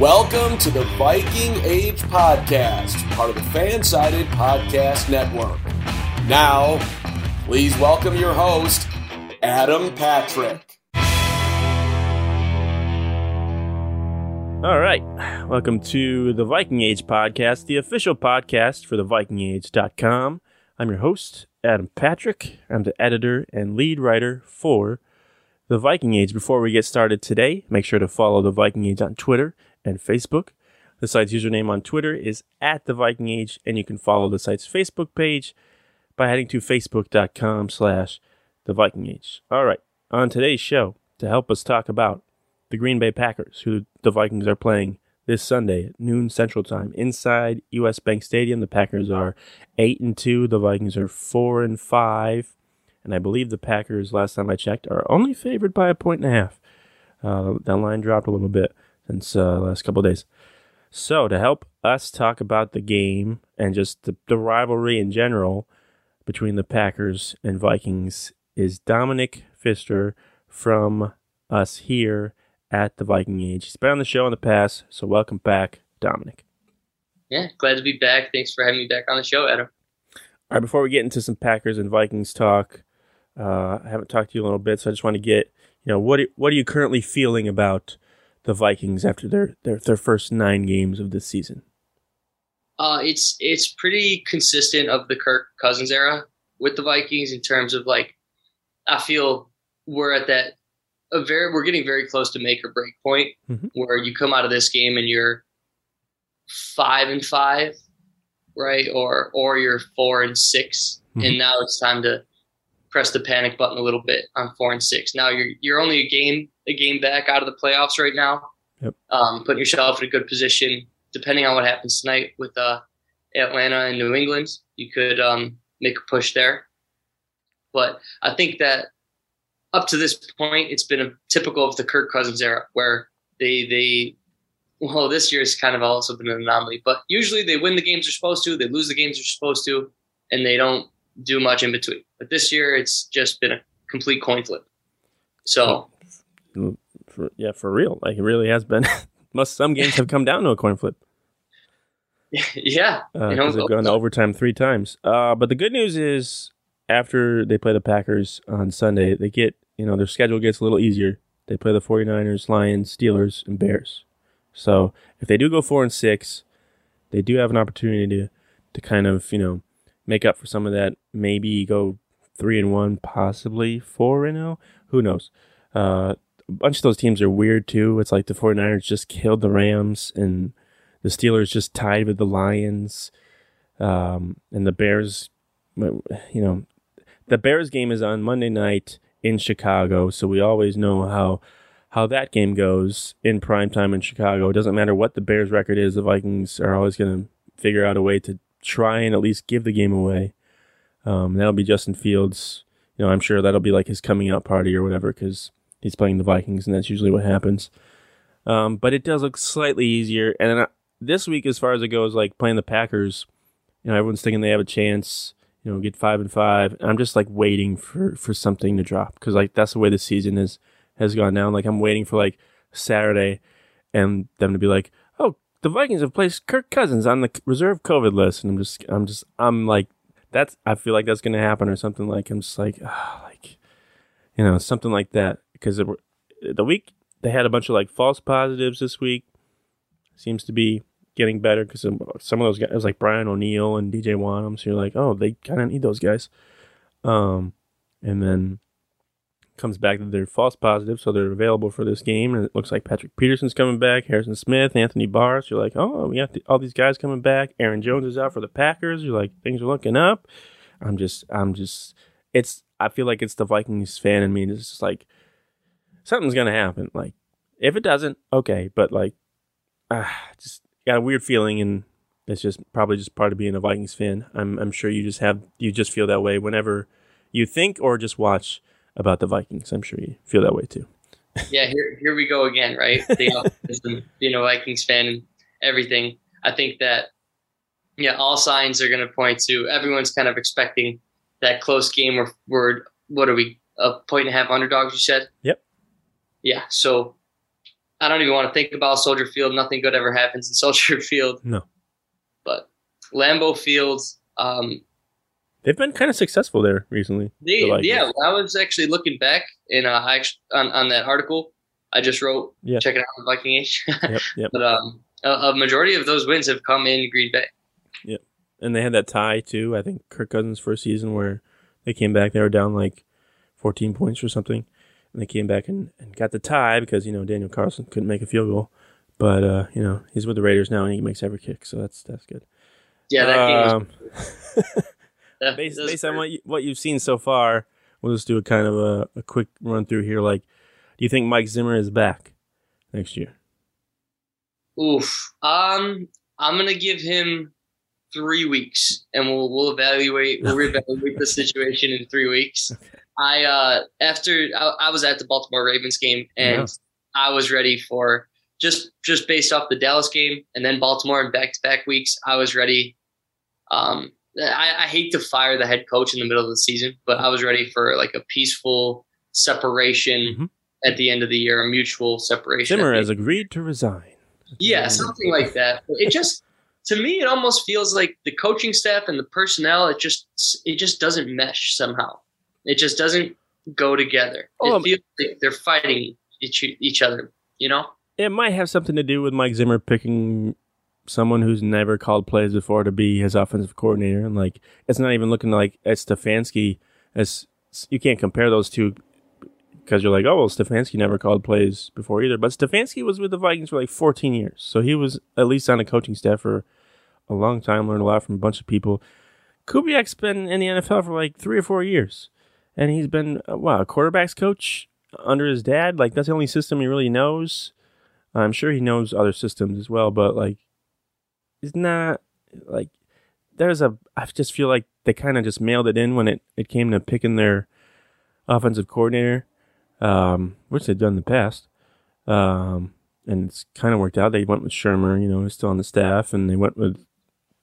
Welcome to the Viking Age Podcast, part of the Fansided Podcast Network. Now, please welcome your host, Adam Patrick. All right. Welcome to the Viking Age podcast, the official podcast for the vikingage.com. I'm your host, Adam Patrick. I'm the editor and lead writer for the Viking Age. Before we get started today, make sure to follow the Viking Age on Twitter and Facebook. The site's username on Twitter is at the Viking Age, and you can follow the site's Facebook page by heading to facebook.com slash the Viking Age. All right. On today's show, to help us talk about the Green Bay Packers, who the Vikings are playing this Sunday at noon Central Time inside U.S. Bank Stadium. The Packers are eight and two. The Vikings are four and five, and I believe the Packers, last time I checked, are only favored by a point and a half. Uh, that line dropped a little bit since uh, last couple days. So to help us talk about the game and just the, the rivalry in general between the Packers and Vikings is Dominick Pfisterer from us here at the Viking Age. He's been on the show in the past, so welcome back, Dominick. Yeah, glad to be back. Thanks for having me back on the show, Adam. All right, before we get into some Packers and Vikings talk, uh, I haven't talked to you a little bit, so I just want to get you know what what are you currently feeling about the Vikings after their their, their first nine games of this season? Uh, it's it's pretty consistent of the Kirk Cousins era with the Vikings in terms of like I feel we're at that a very we're getting very close to make or break point Mhm. where you come out of this game and you're five and five, right? Or or you're four and 6 Mhm. and now it's time to press the panic button a little bit on four and six. Now you're you're only a game a game back out of the playoffs right now. Yep. Um, putting yourself in a good position. Depending on what happens tonight with uh, Atlanta and New England, you could um, make a push there. But I think that up to this point, it's been a typical of the Kirk Cousins era, where they they well, this year is kind of also been an anomaly. But usually they win the games they're supposed to, they lose the games they're supposed to, and they don't do much in between. But this year, it's just been a complete coin flip. So For, yeah, for real, like it really has been. Must some games have come down to a coin flip yeah, you know, they've gone to overtime three times. Uh, but the good news is, after they play the Packers on Sunday, they get you know their schedule gets a little easier. They play the 49ers, Lions, Steelers, and Bears. So if they do go four and six, they do have an opportunity to to kind of you know make up for some of that. Maybe go three and one, possibly four and zero. Who knows? Uh, a bunch of those teams are weird too. It's like the 49ers just killed the Rams and the Steelers just tied with the Lions. Um, and the Bears, you know, the Bears game is on Monday night in Chicago, so we always know how how that game goes in prime time in Chicago. It doesn't matter what the Bears record is, the Vikings are always going to figure out a way to try and at least give the game away. Um, that'll be Justin Fields. You know, I'm sure that'll be like his coming out party or whatever because he's playing the Vikings, and that's usually what happens. Um, but it does look slightly easier. And then, uh, this week, as far as it goes, like playing the Packers, you know, everyone's thinking they have a chance. You know, get five and five. I'm just like waiting for for something to drop because like that's the way the season is has gone down. Like I'm waiting for like Saturday and them to be like, the Vikings have placed Kirk Cousins on the reserve COVID list, and I'm just, I'm just, I'm like, that's, I feel like that's gonna happen or something. Like I'm just like, ah, like, you know, something like that because the week they had a bunch of like false positives this week. Seems to be getting better because some, of those guys, like Brian O'Neill and DJ Wonnum. So you're like, oh, they kind of need those guys. Um, and then comes back that they're false positives, so they're available for this game. And it looks like Patrick Peterson's coming back, Harrison Smith, Anthony Barr. So you're like, oh, we got the, all these guys coming back. Aaron Jones is out for the Packers. You're like, things are looking up. I'm just, I'm just, it's. I feel like it's the Vikings fan in me. It's just like something's gonna happen. Like if it doesn't, okay, but like, ah, just got a weird feeling, and it's just probably just part of being a Vikings fan. I'm I'm sure you just have you just feel that way whenever you think or just watch about the Vikings. I'm sure you feel that way too. yeah, here here we go again, right? The being a Vikings fan and everything. I think that yeah, all signs are going to point to everyone's kind of expecting that close game where we're what are we a point and a half underdogs? You said. Yep. Yeah. So I don't even want to think about Soldier Field. Nothing good ever happens in Soldier Field. No. But Lambeau Field, um, they've been kind of successful there recently. They, the yeah, I was actually looking back in uh, actually, on on that article I just wrote. Yeah. Check it out on Viking Age. yep, yep. But um, a, a, majority of those wins have come in Green Bay. Yep. And they had that tie too. I think Kirk Cousins' first season where they came back, they were down like 14 points or something, and they came back and, and got the tie because you know Daniel Carlson couldn't make a field goal. But uh, you know he's with the Raiders now and he makes every kick, so that's that's good. Yeah, that um, game. Was, that, based, based on what you, what you've seen so far, we'll just do a kind of a, a quick run through here. Like, do you think Mike Zimmer is back next year? Oof. Um, I'm gonna give him three weeks, and we'll we'll evaluate we'll reevaluate the situation in three weeks. I uh after I, I, was at the Baltimore Ravens game, and yeah. I was ready for just just based off the Dallas game and then Baltimore and back to back weeks. I was ready. Um, I, I hate to fire the head coach in the middle of the season, but I was ready for like a peaceful separation mm-hmm. at the end of the year, a mutual separation. Zimmer has agreed to resign. Yeah, something like that. It just to me, it almost feels like the coaching staff and the personnel. It just it just doesn't mesh somehow. It just doesn't go together. Oh, it feels like they're fighting each each other. You know. It might have something to do with Mike Zimmer picking someone who's never called plays before to be his offensive coordinator, and like it's not even looking like as Stefanski as you can't compare those two because you're like, oh well, Stefanski never called plays before either. But Stefanski was with the Vikings for like 14 years, so he was at least on a coaching staff for a long time, learned a lot from a bunch of people. Kubiak's been in the NFL for like three or four years, and he's been uh, wow, a quarterbacks coach under his dad. Like that's the only system he really knows. I'm sure he knows other systems as well, but like, it's not like there's a. I just feel like they kind of just mailed it in when it it came to picking their offensive coordinator, um, which they've done in the past. Um, and it's kind of worked out. They went with Shurmur, you know, he's still on the staff, and they went with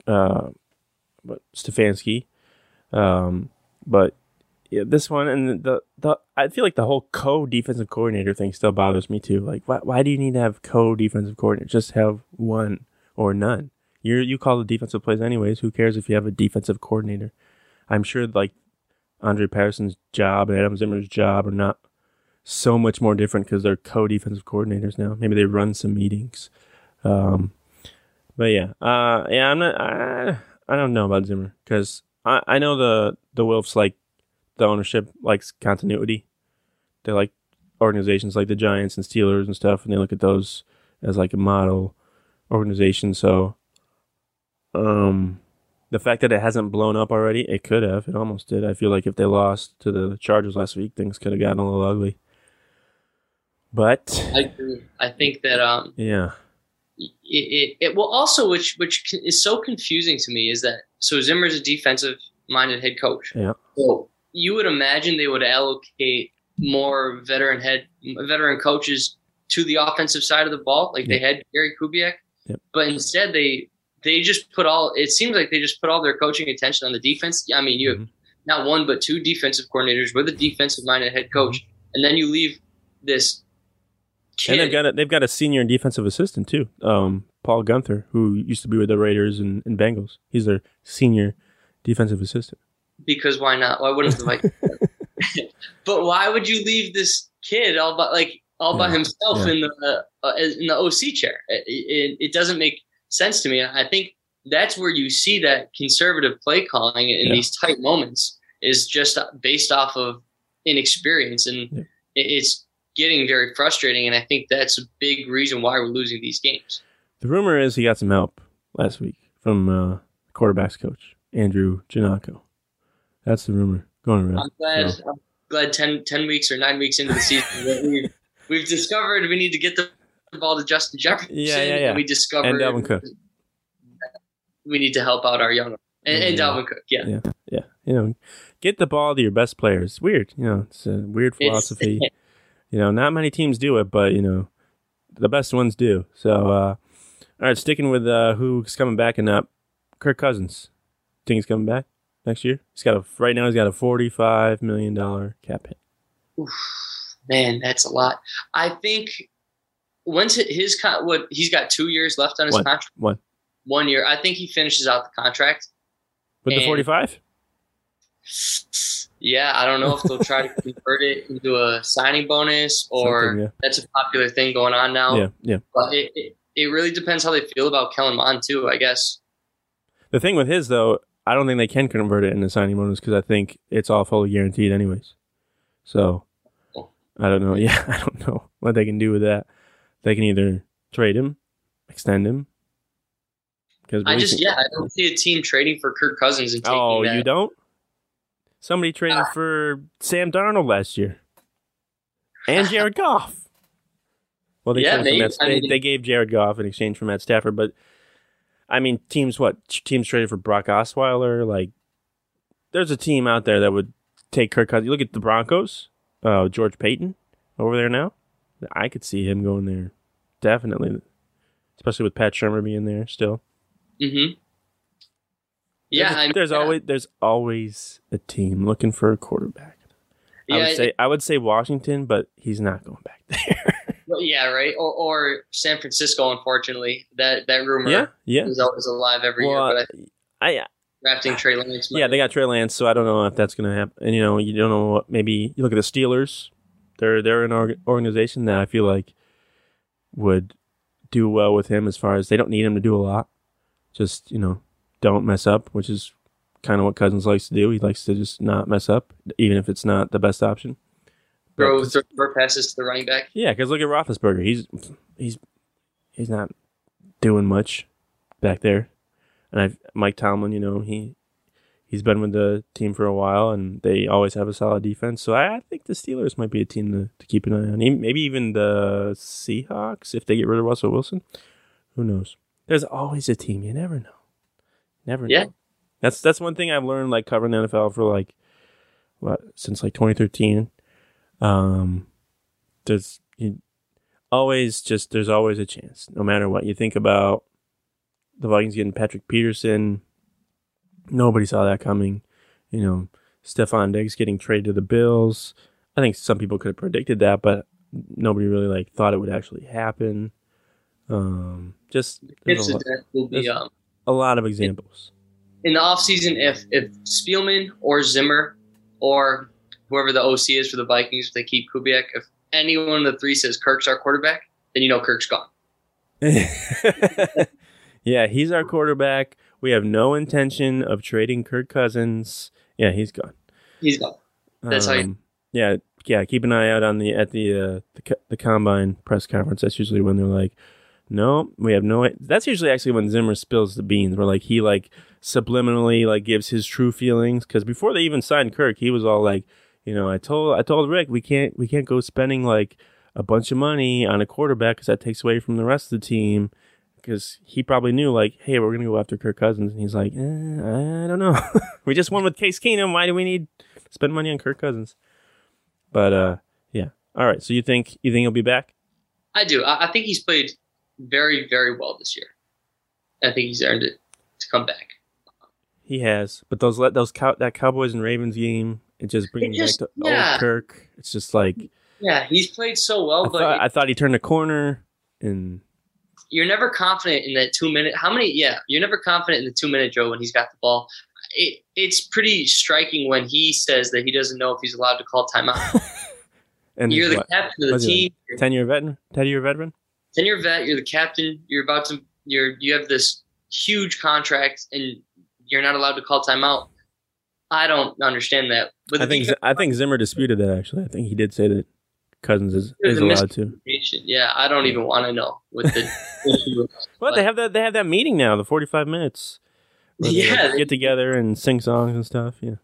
uh, but Stefanski. Um, but yeah, this one and the, the I feel like the whole co defensive coordinator thing still bothers me too. Like, why why do you need to have co defensive coordinator? Just have one or none. You you call the defensive plays anyways. Who cares if you have a defensive coordinator? I'm sure like Andre Patterson's job and Adam Zimmer's job are not so much more different because they're co defensive coordinators now. Maybe they run some meetings. Um, but yeah, uh, yeah, I'm not. I, I don't know about Zimmer because I, I know the the Wilfs like the ownership likes continuity. They like organizations like the Giants and Steelers and stuff, and they look at those as like a model organization. So, um, the fact that it hasn't blown up already, it could have. It almost did. I feel like if they lost to the Chargers last week, things could have gotten a little ugly. But I agree. I think that um, yeah, it, it, it will also which which is so confusing to me is that so Zimmer's a defensive minded head coach. Yeah. So you would imagine they would allocate more veteran head veteran coaches to the offensive side of the ball, like they had Gary Kubiak. Yep. But instead they they just put all it seems like they just put all their coaching attention on the defense. I mean, you have mm-hmm. not one but two defensive coordinators with a defensive minded head coach, mm-hmm. and then you leave this kid. And they've got a, they've got a senior defensive assistant too, um, Paul Guenther, who used to be with the Raiders and, and Bengals. He's their senior defensive assistant. Because why not? Why wouldn't the Vikings? but why would you leave this kid all by like all by himself yeah. in the uh, in the OC chair? It, it, it, doesn't make sense to me. I think that's where you see that conservative play calling in yeah. these tight moments is just based off of inexperience, and it's getting very frustrating. And I think that's a big reason why we're losing these games. The rumor is he got some help last week from uh, quarterbacks coach Andrew Janocko. That's the rumor. going around. I'm glad. so. I'm glad 10, 10 weeks or nine weeks into the season we've, we've discovered we need to get the ball to Justin Jefferson. Yeah, yeah, yeah. We discovered And Dalvin Cook. we need to help out our young and, and Dalvin Cook. Yeah, Yeah, yeah. You know, get the ball to your best players. Weird, you know, it's a weird philosophy. you know, not many teams do it, but you know, the best ones do. So, uh, all right, sticking with uh, who's coming back and up, Kirk Cousins. Think he's coming back next year? He's got a right now. He's got a forty-five million dollar cap hit. man, that's a lot. I think once his con- what he's got two years left on his One. contract. One One year. I think he finishes out the contract. with the forty-five. Yeah, I don't know if they'll try to convert it into a signing bonus or yeah. that's a popular thing going on now. Yeah, yeah. But it, it, it really depends how they feel about Kellen Mond too, I guess. The thing with his though, I don't think they can convert it into signing bonus because I think it's all fully guaranteed anyways. So oh. I don't know. Yeah, I don't know what they can do with that. They can either trade him, extend him. Because I just yeah, I don't see a team trading for Kirk Cousins and taking oh, that. you don't. Somebody traded Ah. for Sam Darnold last year, and Jared Goff. Well, they, Yeah, maybe. Matt- I they, mean- they gave Jared Goff in exchange for Matt Stafford, but I mean, teams what teams traded for Brock Osweiler? Like, there's a team out there that would take Kirk Cousins. You look at the Broncos, uh, George Paton over there now. I could see him going there, definitely, especially with Pat Shurmur being there still. Mm-hmm. Yeah, there's, I there's yeah. always there's always a team looking for a quarterback. I would say I would say Washington, but he's not going back there. yeah, right. Or or San Francisco. Unfortunately, that that rumor yeah, yeah. is always alive every Well, year. But I think I drafting Trey Lance. yeah, they got Trey Lance, so I don't know if that's going to happen. And you know, you don't know what. Maybe you look at the Steelers. They're they're an org- organization that I feel like would do well with him as far as they don't need him to do a lot. Just you know, don't mess up, which is kind of what Cousins likes to do. He likes to just not mess up, even if it's not the best option. Throw, throw passes to the running back. Yeah, because look at Roethlisberger. He's he's he's not doing much back there, and I've Mike Tomlin. You know he he's been with the team for a while, and they always have a solid defense. So I, I think the Steelers might be a team to, to keep an eye on. Maybe even the Seahawks if they get rid of Russell Wilson. Who knows? There's always a team. You never know. Never Yeah. know. That's that's one thing I've learned like covering the NFL for like what since like 2013. Um, there's you, always just there's always a chance, no matter what you think about the Vikings getting Patrick Peterson. Nobody saw that coming. You know, Stefon Diggs getting traded to the Bills. I think some people could have predicted that, but nobody really like thought it would actually happen. Um, just there's a, lot, will be um, a lot of examples. in the offseason if if Spielman or Zimmer or whoever the OC is for the Vikings, if they keep Kubiak, if any one of the three says Kirk's our quarterback, then you know Kirk's gone. yeah, he's our quarterback. We have no intention of trading Kirk Cousins. Yeah, he's gone. He's gone. That's how you- Um, Yeah, yeah. Keep an eye out on the at the uh, the, the combine press conference. That's usually when they're like, "No, we have no." That's usually actually when Zimmer spills the beans, where like he like subliminally like gives his true feelings. Because before they even signed Kirk, he was all like, "You know, I told I told Rick we can't we can't go spending like a bunch of money on a quarterback because that takes away from the rest of the team." Because he probably knew, like, hey, we're gonna go after Kirk Cousins, and he's like, eh, I don't know. we just won with Case Keenum. Why do we need to spend money on Kirk Cousins? But uh, yeah. All right. So you think you think he'll be back? I do. I, I think he's played very, very well this year. I think he's earned it to come back. He has. But those those cow- that Cowboys and Ravens game, it just brings It just- back to yeah. old Kirk. It's just like Yeah, he's played so well, I but thought. I thought he turned a corner, and you're never confident in that two minute. How many? Yeah, you're never confident in the two minute drill when he's got the ball. It, it's pretty striking when he says that he doesn't know if he's allowed to call timeout. and you're the what, captain of the team. ten year veteran, ten year veteran. Ten year vet. You're the captain. You're about to. You're you have this huge contract, and you're not allowed to call timeout. I don't understand that. But I think I think Zimmer disputed that. Actually, I think he did say that Cousins is, is allowed to. Yeah, I don't even want to know what the. Well, they have that. They have that meeting now. The forty five minutes. where they, Yeah, get together and sing songs and stuff. Yeah.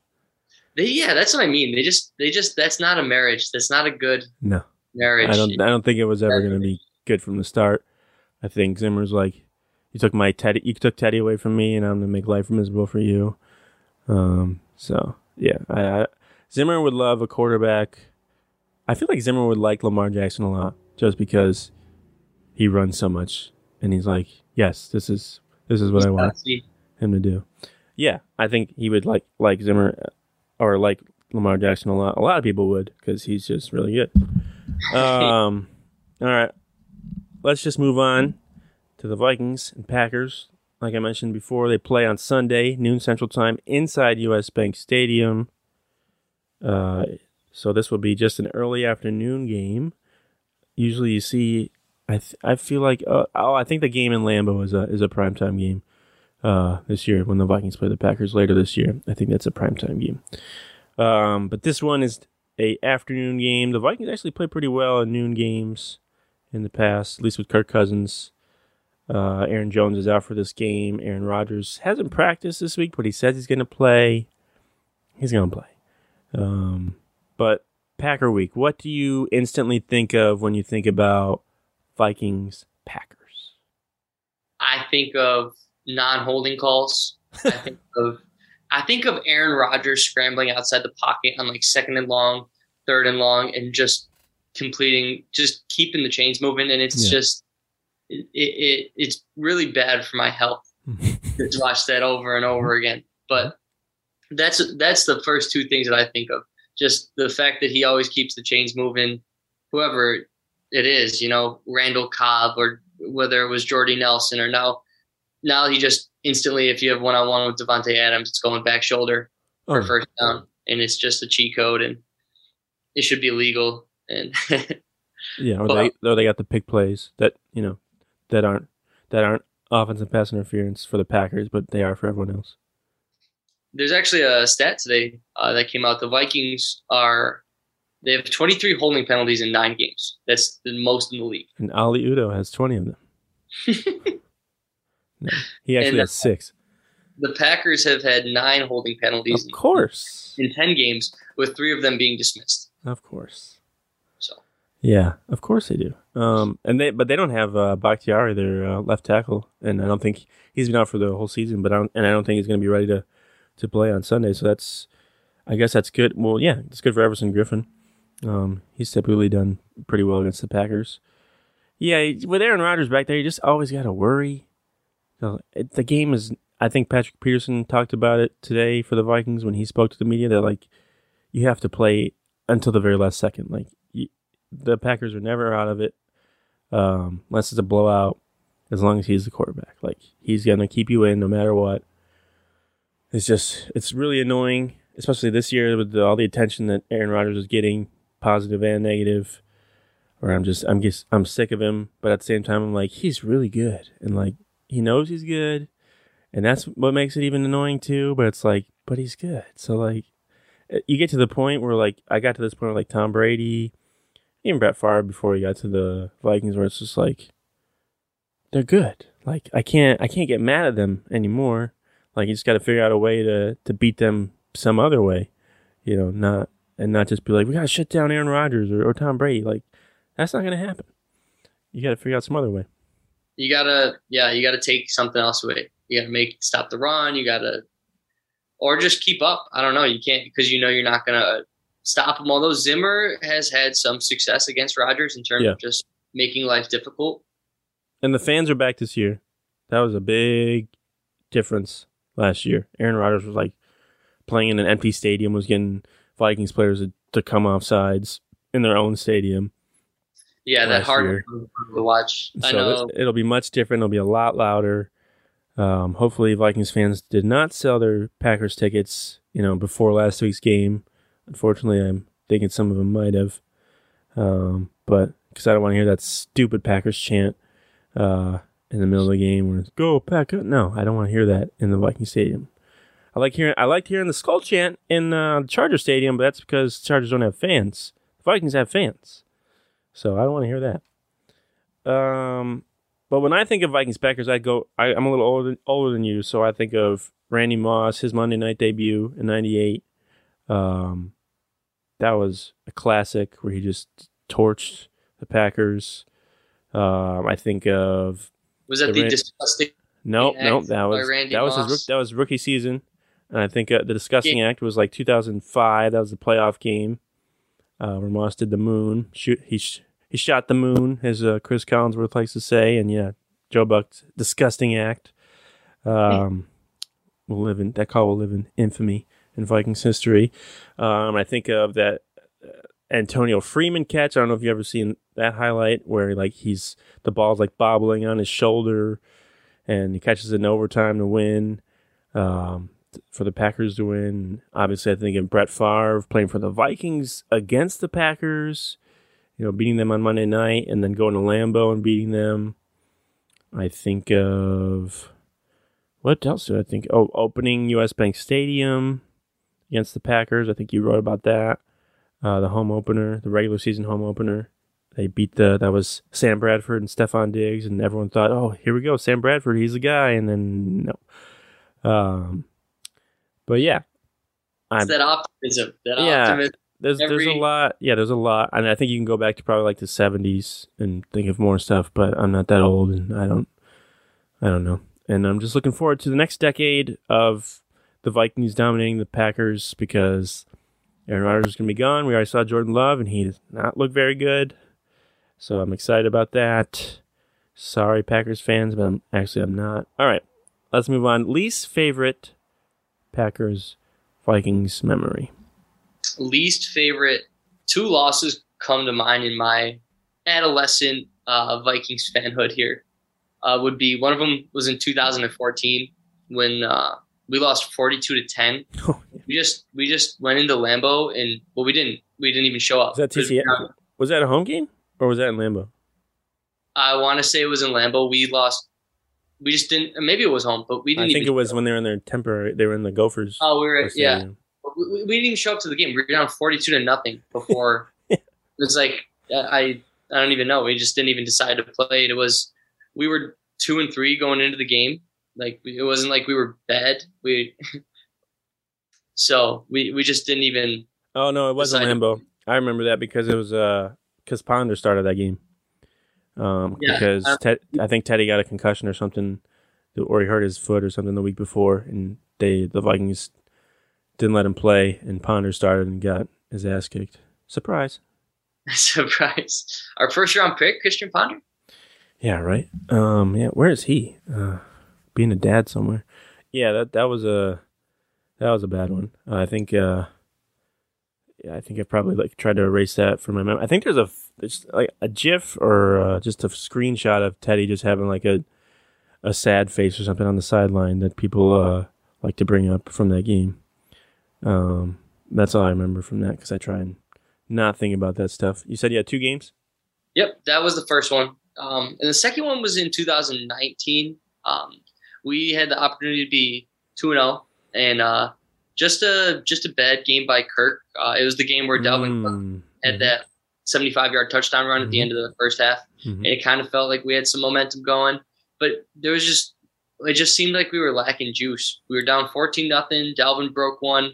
They, yeah, that's what I mean. They just, they just, that's not a marriage. That's not a good No, marriage. I don't. I don't think it was ever going to be good from the start. I think Zimmer's like, you took my Teddy, you took Teddy away from me, and I'm going to make life miserable for you. Um. So yeah, I, I Zimmer would love a quarterback. I feel like Zimmer would like Lamar Jackson a lot, just because he runs so much, and he's like, yes, this is this is what I want him to do. Yeah, I think he would like like Zimmer or like Lamar Jackson a lot. A lot of people would because he's just really good. Um, all right, let's just move on to the Vikings and Packers. Like I mentioned before, they play on Sunday, noon Central Time, inside U.S. Bank Stadium. Uh, so this will be just an early afternoon game. Usually, you see, I th- I feel like uh, oh, I think the game in Lambeau is a is a primetime game uh, this year when the Vikings play the Packers later this year. I think that's a primetime game. Um, but this one is a afternoon game. The Vikings actually play pretty well in noon games in the past, at least with Kirk Cousins. Uh, Aaron Jones is out for this game. Aaron Rodgers hasn't practiced this week, but he says he's going to play. He's going to play. Um, but Packer week, what do you instantly think of when you think about Vikings Packers? I think of non-holding calls. I think of I think of Aaron Rodgers scrambling outside the pocket on like second and long, third and long, and just completing, just keeping the chains moving. And it's Yeah. just it, it it's really bad for my health to watch that over and over again. But that's that's the first two things that I think of. Just the fact that he always keeps the chains moving. Whoever it is, you know, Randall Cobb or whether it was Jordy Nelson or now now he just instantly if you have one on one with Davante Adams, it's going back shoulder for Oh, first down. And it's just a cheat code and it should be legal. And Yeah, or But- they or they got the pick plays that you know that aren't that aren't offensive pass interference for the Packers, but they are for everyone else. There's actually a stat today uh, that came out. The Vikings are they have 23 holding penalties in nine games. That's the most in the league. And Oli Udoh has twenty of them. No, he actually And, has six. The Packers have had nine holding penalties Of course, in 10 games, with three of them being dismissed. of course. So Yeah, of course they do. Um, and they but they don't have uh, Bakhtiari, their uh, left tackle, and I don't think he's been out for the whole season. But I don't, and I don't think he's going to be ready to to play on Sunday. So that's, I guess that's good. Well, yeah, it's good for Everson Griffen. Um, he's typically done pretty well against the Packers. Yeah, with Aaron Rodgers back there, you just always got to worry. The game is. I think Patrick Peterson talked about it today for the Vikings when he spoke to the media. That like, you have to play until the very last second. Like, you, the Packers are never out of it um, unless it's a blowout. As long as he's the quarterback, like he's gonna keep you in no matter what. It's just it's really annoying, especially this year with the, all the attention that Aaron Rodgers is getting, positive and negative. Or I'm just I'm just I'm sick of him, but at the same time I'm like he's really good, and like he knows he's good, and that's what makes it even annoying too. But it's like, but he's good, so like eh, you get to the point where like I got to this point with like Tom Brady, even Brett Favre before he got to the Vikings, where it's just like they're good. Like I can't I can't get mad at them anymore. Like you just got to figure out a way to to beat them some other way, you know, not and not just be like we got to shut down Aaron Rodgers or, or Tom Brady. Like that's not gonna happen. You got to figure out some other way. you gotta, yeah, you gotta take something else away. You gotta make stop the run. You gotta, or just keep up. I don't know. You can't because you know you're not gonna uh, stop him. Although Zimmer has had some success against Rodgers in terms Yeah. of just making life difficult. And the fans are back this year. That was a big difference last year. Aaron Rodgers was like playing in an empty stadium, was getting Vikings players to, come off sides in their own stadium. Yeah, that hard to watch. I So know. it'll be much different. It'll be a lot louder. Um, hopefully, Vikings fans did not sell their Packers tickets, you know, before last week's game. Unfortunately, I'm thinking some of them might have, um, but because I don't want to hear that stupid Packers chant uh, in the middle of the game where it's "Go Pack!" No, I don't want to hear that in the Viking Stadium. I like hearing I liked hearing the skull chant in uh, the Charger Stadium, but that's because Chargers don't have fans. The Vikings have fans, so I don't want to hear that. Um, but when I think of Vikings Packers, I go. I, I'm a little older older than you, so I think of Randy Moss, his Monday night debut in '98. Um, that was a classic where he just torched the Packers. Um, I think of Was that The the, Ran- disgusting? no, Act no, that was Randy that was his that was rookie season, and I think uh, the disgusting act was like 2005. That was the playoff game uh, where Moss did the moon. Shoot, he sh- he shot the moon, as uh, Cris Collinsworth likes to say, and yeah, Joe Buck's disgusting act. Um, will live in that call will live in infamy in Vikings history. Um, I think of that uh, Antonio Freeman catch. I don't know if you ever seen that highlight where like he's the ball's like bobbling on his shoulder, and he catches it in overtime to win. Um, for the Packers to win. Obviously, I think in Brett Favre playing for the Vikings against the Packers. You know, beating them on Monday night and then going to Lambeau and beating them. I think of what else do I think? Oh, opening U.S. Bank Stadium against the Packers. I think you wrote about that. Uh, the home opener, the regular season home opener. They beat the that was Sam Bradford and Stefon Diggs, and everyone thought, "Oh, here we go, Sam Bradford, he's the guy." And then no. Um, but yeah, I'm It's that optimism. That Yeah. optimism. there's there's a lot. Yeah, there's a lot, and I think you can go back to probably like the '70s and think of more stuff. But I'm not that old, and I don't, I don't know. And I'm just looking forward to the next decade of the Vikings dominating the Packers because Aaron Rodgers is gonna be gone. We already saw Jordan Love, and he does not look very good. So I'm excited about that. Sorry, Packers fans, but I'm actually I'm not. All right, let's move on. Least favorite Packers Vikings memory. least favorite two losses come to mind in my adolescent uh, Vikings fanhood here. Uh, would be one of them was in 2014 when uh, we lost 42 to 10. Oh, We just we just went into Lambeau and well we didn't we didn't even show up. Was that TCF? Was that a home game or was that in Lambeau? I want to say it was in Lambeau. We lost. We just didn't. Maybe it was home, but we didn't. I think it was when they were in their temporary. They were in the Gophers. Oh, we were yeah. we, we- didn't even show up to the game. We were down forty-two to nothing before. it was like I I don't even know. We just didn't even decide to play it. It was we were two and three going into the game. Like it wasn't like we were bad. We so we we just didn't even. Oh no, it wasn't Lambeau. I remember that because it was uh because Ponder started that game. Um, Yeah, because um, Ted, I think Teddy got a concussion or something, or he hurt his foot or something the week before, and they the Vikings didn't let him play, and Ponder started and got his ass kicked. Surprise. Surprise! Our first round pick, Christian Ponder. Yeah, right. Um, yeah, where is he? Uh, being a dad somewhere. Yeah, that that was a that was a bad one. Uh, I think. Uh, yeah, I think I probably like tried to erase that from my memory. I think there's a there's like a GIF or uh, just a screenshot of Teddy just having like a a sad face or something on the sideline that people uh, like to bring up from that game. Um, that's all I remember from that because I try and not think about that stuff. You said you had two games. Yep, that was the first one. Um, and the second one was in 2019. Um, we had the opportunity to be two and zero, and uh, just a just a bad game by Kirk. Uh, it was the game where Dalvin Mm, had mhm. that 75 yard touchdown run at the Mhm. end of the first half. Mhm. And it kind of felt like we had some momentum going, but there was just it just seemed like we were lacking juice. We were down 14 nothing. Dalvin broke one,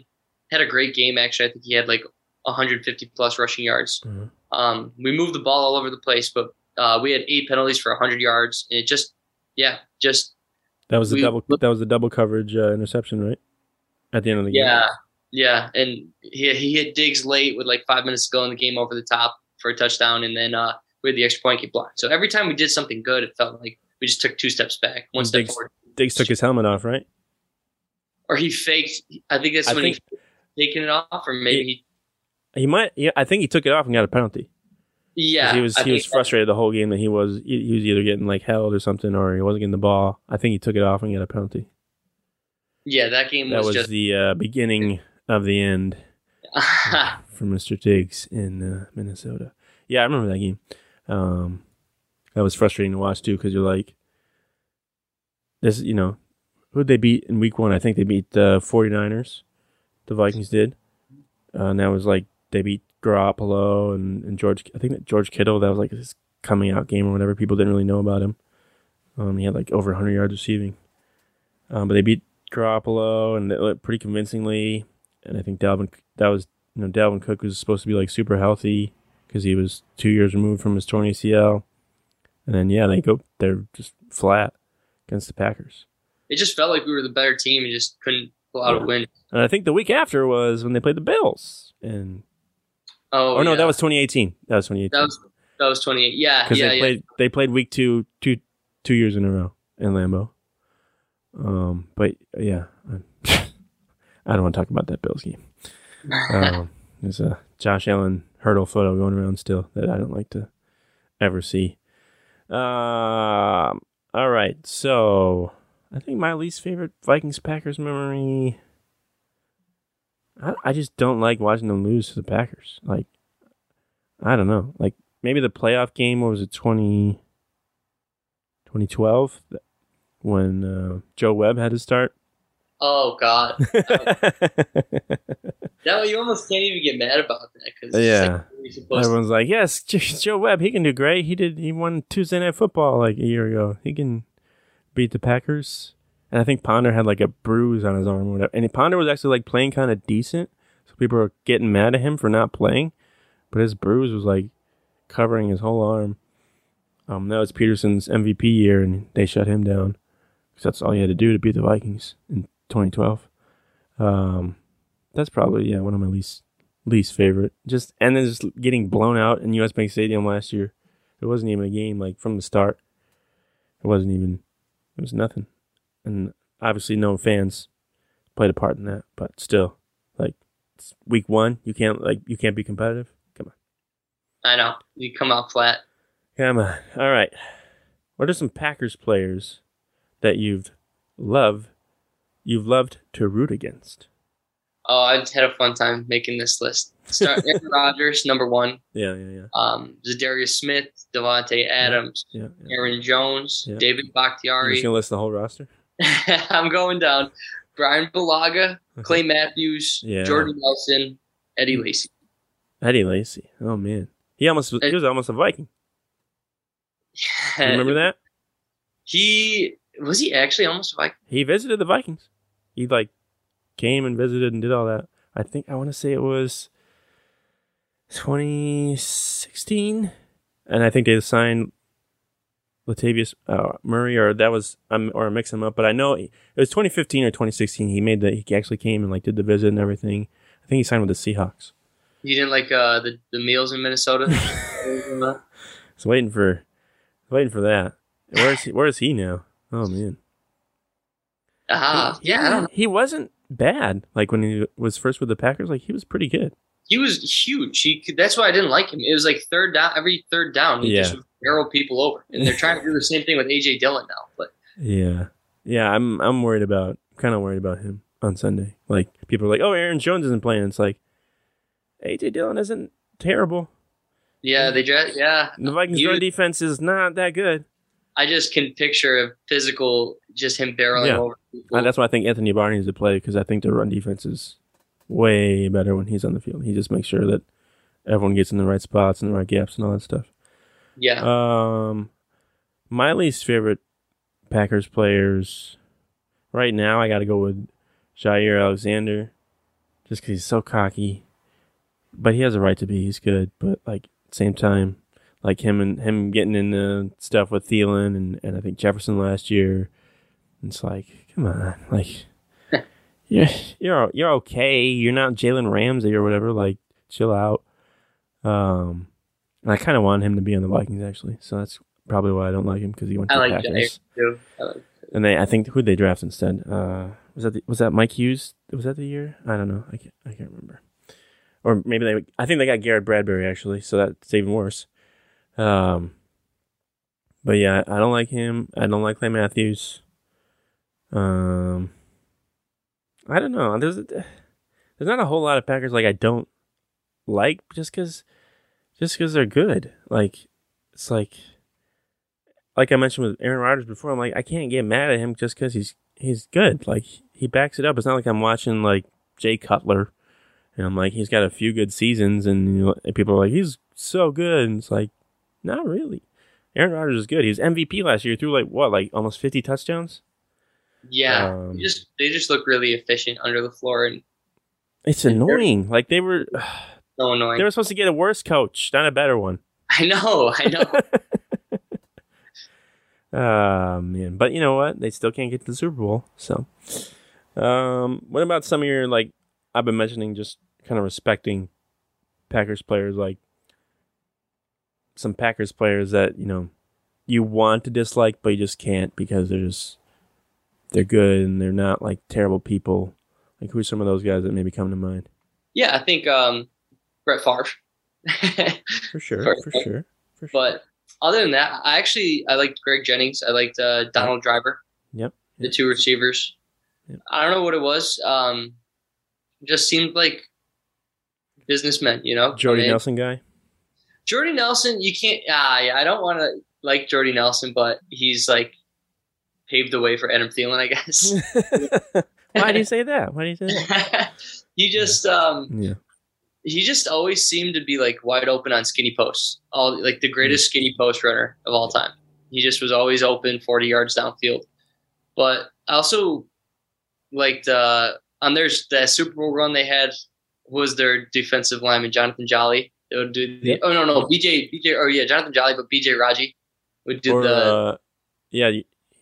had a great game actually. I think he had like 150 plus rushing yards. Mhm. Um, we moved the ball all over the place, but uh, we had eight penalties for 100 yards. And it just, yeah, just That was the double. That was the double coverage uh, interception, right? At the end of the game. yeah, yeah. And he he hit Diggs late with like five minutes to go in the game over the top for a touchdown, and then uh, we had the extra point get blocked. So every time we did something good, it felt like we just took two steps back, one And step Diggs- forward. Diggs took his helmet off, right? or he faked. I think that's I when think- he taken it off, or maybe he. He might. Yeah, I think he took it off and got a penalty. Yeah, he was I he was frustrated the whole game that he was he was either getting like held or something or he wasn't getting the ball. I think he took it off and got a penalty. Yeah, that game That was, was just. the uh, beginning of the end for Mr. Diggs in uh, Minnesota. Yeah, I remember that game. Um, that was frustrating to watch too because you're like, this, you know, who'd they beat in week one? I think they beat the 49ers. The Vikings did. Uh, and that was like, they beat Garoppolo and, and George, I think that George Kittle, that was like his coming out game or whatever. People didn't really know about him. Um, he had like over 100 yards receiving. Um, but they beat Garoppolo and looked pretty convincingly. And I think Dalvin that was you know Dalvin Cook was supposed to be like super healthy because he was two years removed from his torn ACL, and then yeah, they go they're just flat against the Packers. It just felt like we were the better team and just couldn't pull out a win. And I think the week after was when they played the Bills, and Oh, oh no, yeah. that was 2018. That was 2018. that was that was 28. Yeah, because yeah, they yeah. played they played week two two two years in a row in Lambeau. Um, but yeah, I don't want to talk about that Bills game. Um, there's a Josh Allen hurdle photo going around still that I don't like to ever see. Um, all right, so I think my least favorite Vikings Packers memory. I, I just don't like watching them lose to the Packers. Like, I don't know. Like maybe the playoff game. What was it? 20, 2012? When uh, Joe Webb had to start. Oh God, that you almost can't even get mad about that because Yeah. you're supposed to. Everyone's like, "Yes, Joe Webb, he can do great. He did. He won Tuesday Night Football like a year ago. He can beat the Packers." And I think Ponder had like a bruise on his arm or whatever. And Ponder was actually like playing kind of decent, so people were getting mad at him for not playing. But his bruise was like covering his whole arm. Um, that was Peterson's MVP year, and they shut him down because that's all you had to do to beat the Vikings in 2012. Um, that's probably yeah one of my least least favorite. Just and then just getting blown out in US Bank Stadium last year. It wasn't even a game like from the start. It wasn't even. It was nothing, and obviously no fans played a part in that. But still, like it's week one, you can't like you can't be competitive. Come on, I know you come out flat. come on. All right, what are some Packers players that you've loved you've loved to root against? Oh, I had a fun time making this list. Start Aaron Rodgers, number one. Yeah, yeah, yeah, Um, Za'Darius Smith, Davante Adams, yeah. yeah. Aaron Jones, Yeah. David You Bakhtiari. just gonna list the whole roster? I'm going down. Bryan Bulaga, Clay Matthews, Yeah. Jordan Nelson, Eddie Lacy. Eddie Lacy. Oh man, he almost was, he was almost a Viking. You remember that? He was he actually almost a Viking? He visited the Vikings. He like came and visited and did all that. I think I want to say it was 2016, and I think they signed Latavius uh, Murray, or that was um, or mix them up. But I know it was 2015 or 2016. He made the he actually came and like did the visit and everything. I think he signed with the Seahawks. You didn't like uh, the the meals in Minnesota? I was waiting for waiting for that. Where's he, where is he now? Oh man. Ah, yeah, I don't know. He wasn't bad. Like when he was first with the Packers, like he was pretty good. He was huge. He could, that's why I didn't like him. It was like third down, every third down, he Yeah. just would barrel people over, and they're trying to do the same thing with AJ Dillon now. But Yeah, yeah. I'm I'm worried about kind of worried about him on Sunday. Like people are like, oh, Aaron Jones isn't playing. It's like AJ Dillon isn't terrible. yeah, they just yeah. The Vikings run defense is not that good. I just can picture a physical, just him barreling Yeah. over people. And that's why I think Anthony Barr needs to play because I think the run defense is way better when he's on the field. He just makes sure that everyone gets in the right spots and the right gaps and all that stuff. yeah, Um, my least favorite Packers players right now, I got to go with Jaire Alexander, just because he's so cocky. But he has a right to be. He's good, but like same time, like him and him getting into stuff with Thielen and and I think Jefferson last year. It's like, come on, like you're you're you're okay. You're not Jalen Ramsey or whatever. Like, chill out. Um, and I kind of want him to be on the Vikings actually, so that's probably why I don't like him because he went to I the like Packers. Too. I like And they, I think, who did they draft instead? Uh, was that the, was that Mike Hughes? Was that the year? I don't know. I can't. I can't remember. Or maybe they. I think they got Garrett Bradbury actually, so that's even worse. Um. But yeah, I don't like him. I don't like Clay Matthews. Um. I don't know. There's a, there's not a whole lot of Packers like I don't like just because just because they're good. Like it's like like I mentioned with Aaron Rodgers before, I'm like I can't get mad at him just because he's he's good. Like he backs it up. It's not like I'm watching like Jay Cutler, and I'm like he's got a few good seasons, and, you know, and people are like he's so good, and it's like not really. Aaron Rodgers is good. He was MVP last year. He threw like what, like almost 50 touchdowns. Yeah, Um, they just they just look really efficient under LaFleur, and It's annoying. Like they were, So annoying. they were supposed to get a worse coach, not a better one. I know, I know. Ah man, but you know what? They still can't get to the Super Bowl. So, um, what about some of your like? I've been mentioning just kind of respecting Packers players, like some Packers players that you know you want to dislike, but you just can't because they're just they're good and they're not like terrible people. Like who's some of those guys that maybe come to mind? yeah, I think um, Brett Favre. For sure, Sorry. for sure, for sure. but other than that, I actually I liked Greg Jennings. I liked uh, Donald Driver. Yep. The two receivers. Yep. I don't know what it was. Um, just seemed like businessmen, you know. I mean, Nelson guy. Jordy Nelson, you can't. Ah, yeah, I don't want to like Jordy Nelson, but he's like paved the way for Adam Thielen, I guess. Why do you say that? Why do you say that? he just um Yeah. he just always seemed to be like wide open on skinny posts. All like the greatest skinny post runner of all time. He just was always open 40 yards downfield. But I also liked uh on their that Super Bowl run they had was their defensive lineman Jonathan Jolly. They would do the Yep. oh no no BJ BJ or yeah Jonathan Jolly but BJ Raji would do or the uh, yeah,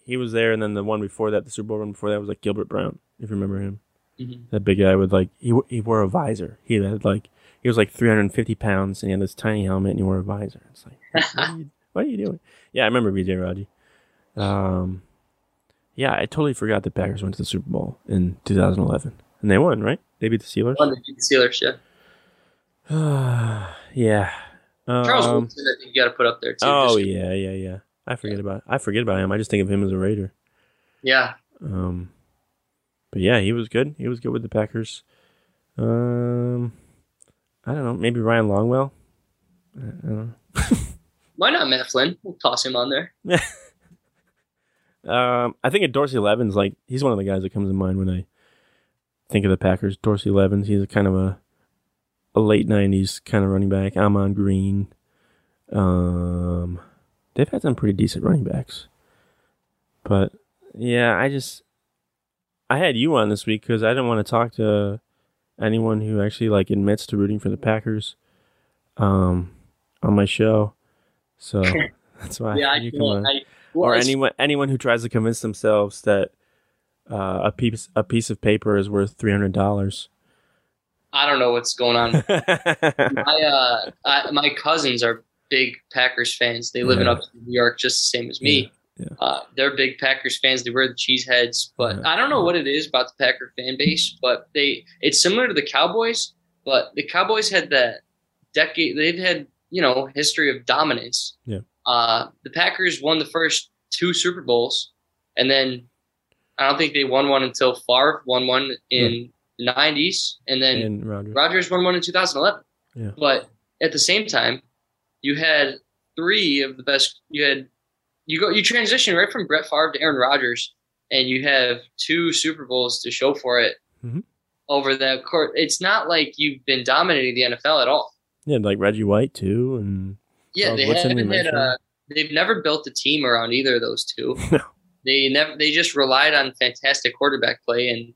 he was there, and then the one before that, the Super Bowl one before that was like Gilbert Brown, if you remember him. Mhm. That big guy with like he he wore a visor. He had like he was like 350 pounds, and he had this tiny helmet, and he wore a visor. It's like what are you, what are you doing? Yeah, I remember BJ Raji. Um, yeah, I totally forgot the Packers went to the Super Bowl in 2011, and they won, right? They beat the Steelers. one of the Steelers. Yeah, yeah. Charles Um, Woodson. I think you got to put up there too. Oh yeah, yeah, yeah. I forget about I forget about him. I just think of him as a Raider. yeah. Um, but yeah, he was good. He was good with the Packers. Um, I don't know. Maybe Ryan Longwell. I don't Why not Matt Flynn? We'll toss him on there. know. um, I think at Dorsey Levens like he's one of the guys that comes to mind when I think of the Packers. Dorsey Levens. He's a kind of a a late '90s kind of running back. Ahman Green. Um, they've had some pretty decent running backs, but yeah, I just I had you on this week because I didn't want to talk to anyone who actually like admits to rooting for the Packers, um, on my show. So that's why yeah, I, you come well, on. I, well, or anyone anyone who tries to convince themselves that uh, a piece a piece of paper is worth three hundred dollars. I don't know what's going on. my uh, I, my cousins are big Packers fans. They live in Yeah. upstate New York, just the same as me. Yeah, Uh, they're big Packers fans. They wear the cheese heads, but Yeah. I don't know what it is about the Packer fan base. But they, it's similar to the Cowboys. But the Cowboys had that decade. They've had you know history of dominance. Yeah. Uh, the Packers won the first two Super Bowls, and then I don't think they won one until Favre won one in '90s, and then and Roger. Rodgers won one in 2011. Yeah. But at the same time, you had three of the best. You had you go you transition right from Brett Favre to Aaron Rodgers, and you have two Super Bowls to show for it. Mhm. Over that court, it's not like you've been dominating the NFL at all. Yeah, like Reggie White too, and Yeah, Charles they Woodson haven't had a. They've never built a team around either of those two. No. They never. They just relied on fantastic quarterback play and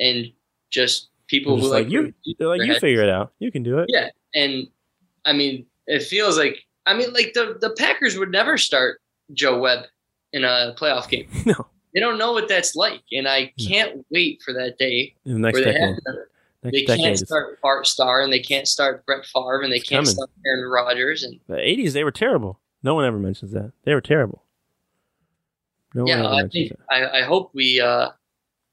and just people just who like like you, they're like you head. figure it out. You can do it. Yeah, and I mean, it feels like I mean, like the the Packers would never start Joe Webb in a playoff game. No, They don't know what that's like, and I can't wait for that day the next where they have to, they decade. can't start Bart Starr and they can't start Brett Favre and they It's can't coming. start Aaron Rodgers and The eighties, they were terrible. No one ever mentions that. They were terrible. No yeah, one ever I mentions think that. I, I hope we uh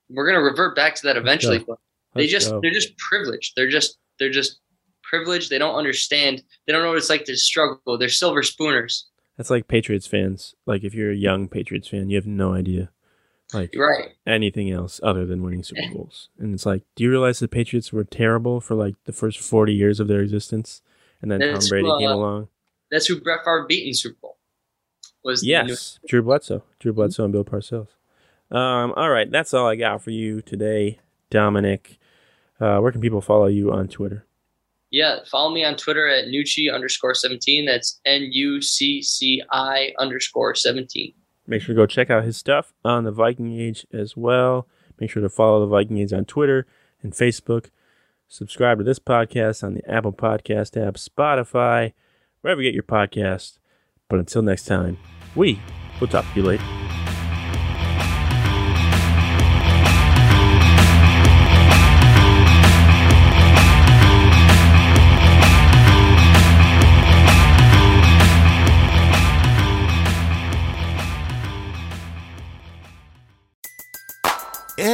we're gonna revert back to that eventually, but they just they're just privileged. They're just they're just privileged. They don't understand. They don't know what it's like to struggle. They're silver spooners. That's like Patriots fans. Like if you're a young Patriots fan, you have no idea like Right. anything else other than winning Super Bowls. And it's like, do you realize the Patriots were terrible for like the first forty years of their existence, and then That's, Tom Brady came uh, along? That's who Brett Favre beat in Super Bowl. Was Yes, Drew Bledsoe, Drew Bledsoe, and Bill Parcells. Um, all right, that's all I got for you today, Dominick. Uh, where can people follow you on Twitter? yeah. Follow me on Twitter at Nucci underscore seventeen. That's N U C C I underscore seventeen. Make sure to go check out his stuff on the Viking Age as well. Make sure to follow the Viking Age on Twitter and Facebook. Subscribe to this podcast on the Apple Podcast app, Spotify, wherever you get your podcast. But until next time, we will talk to you later.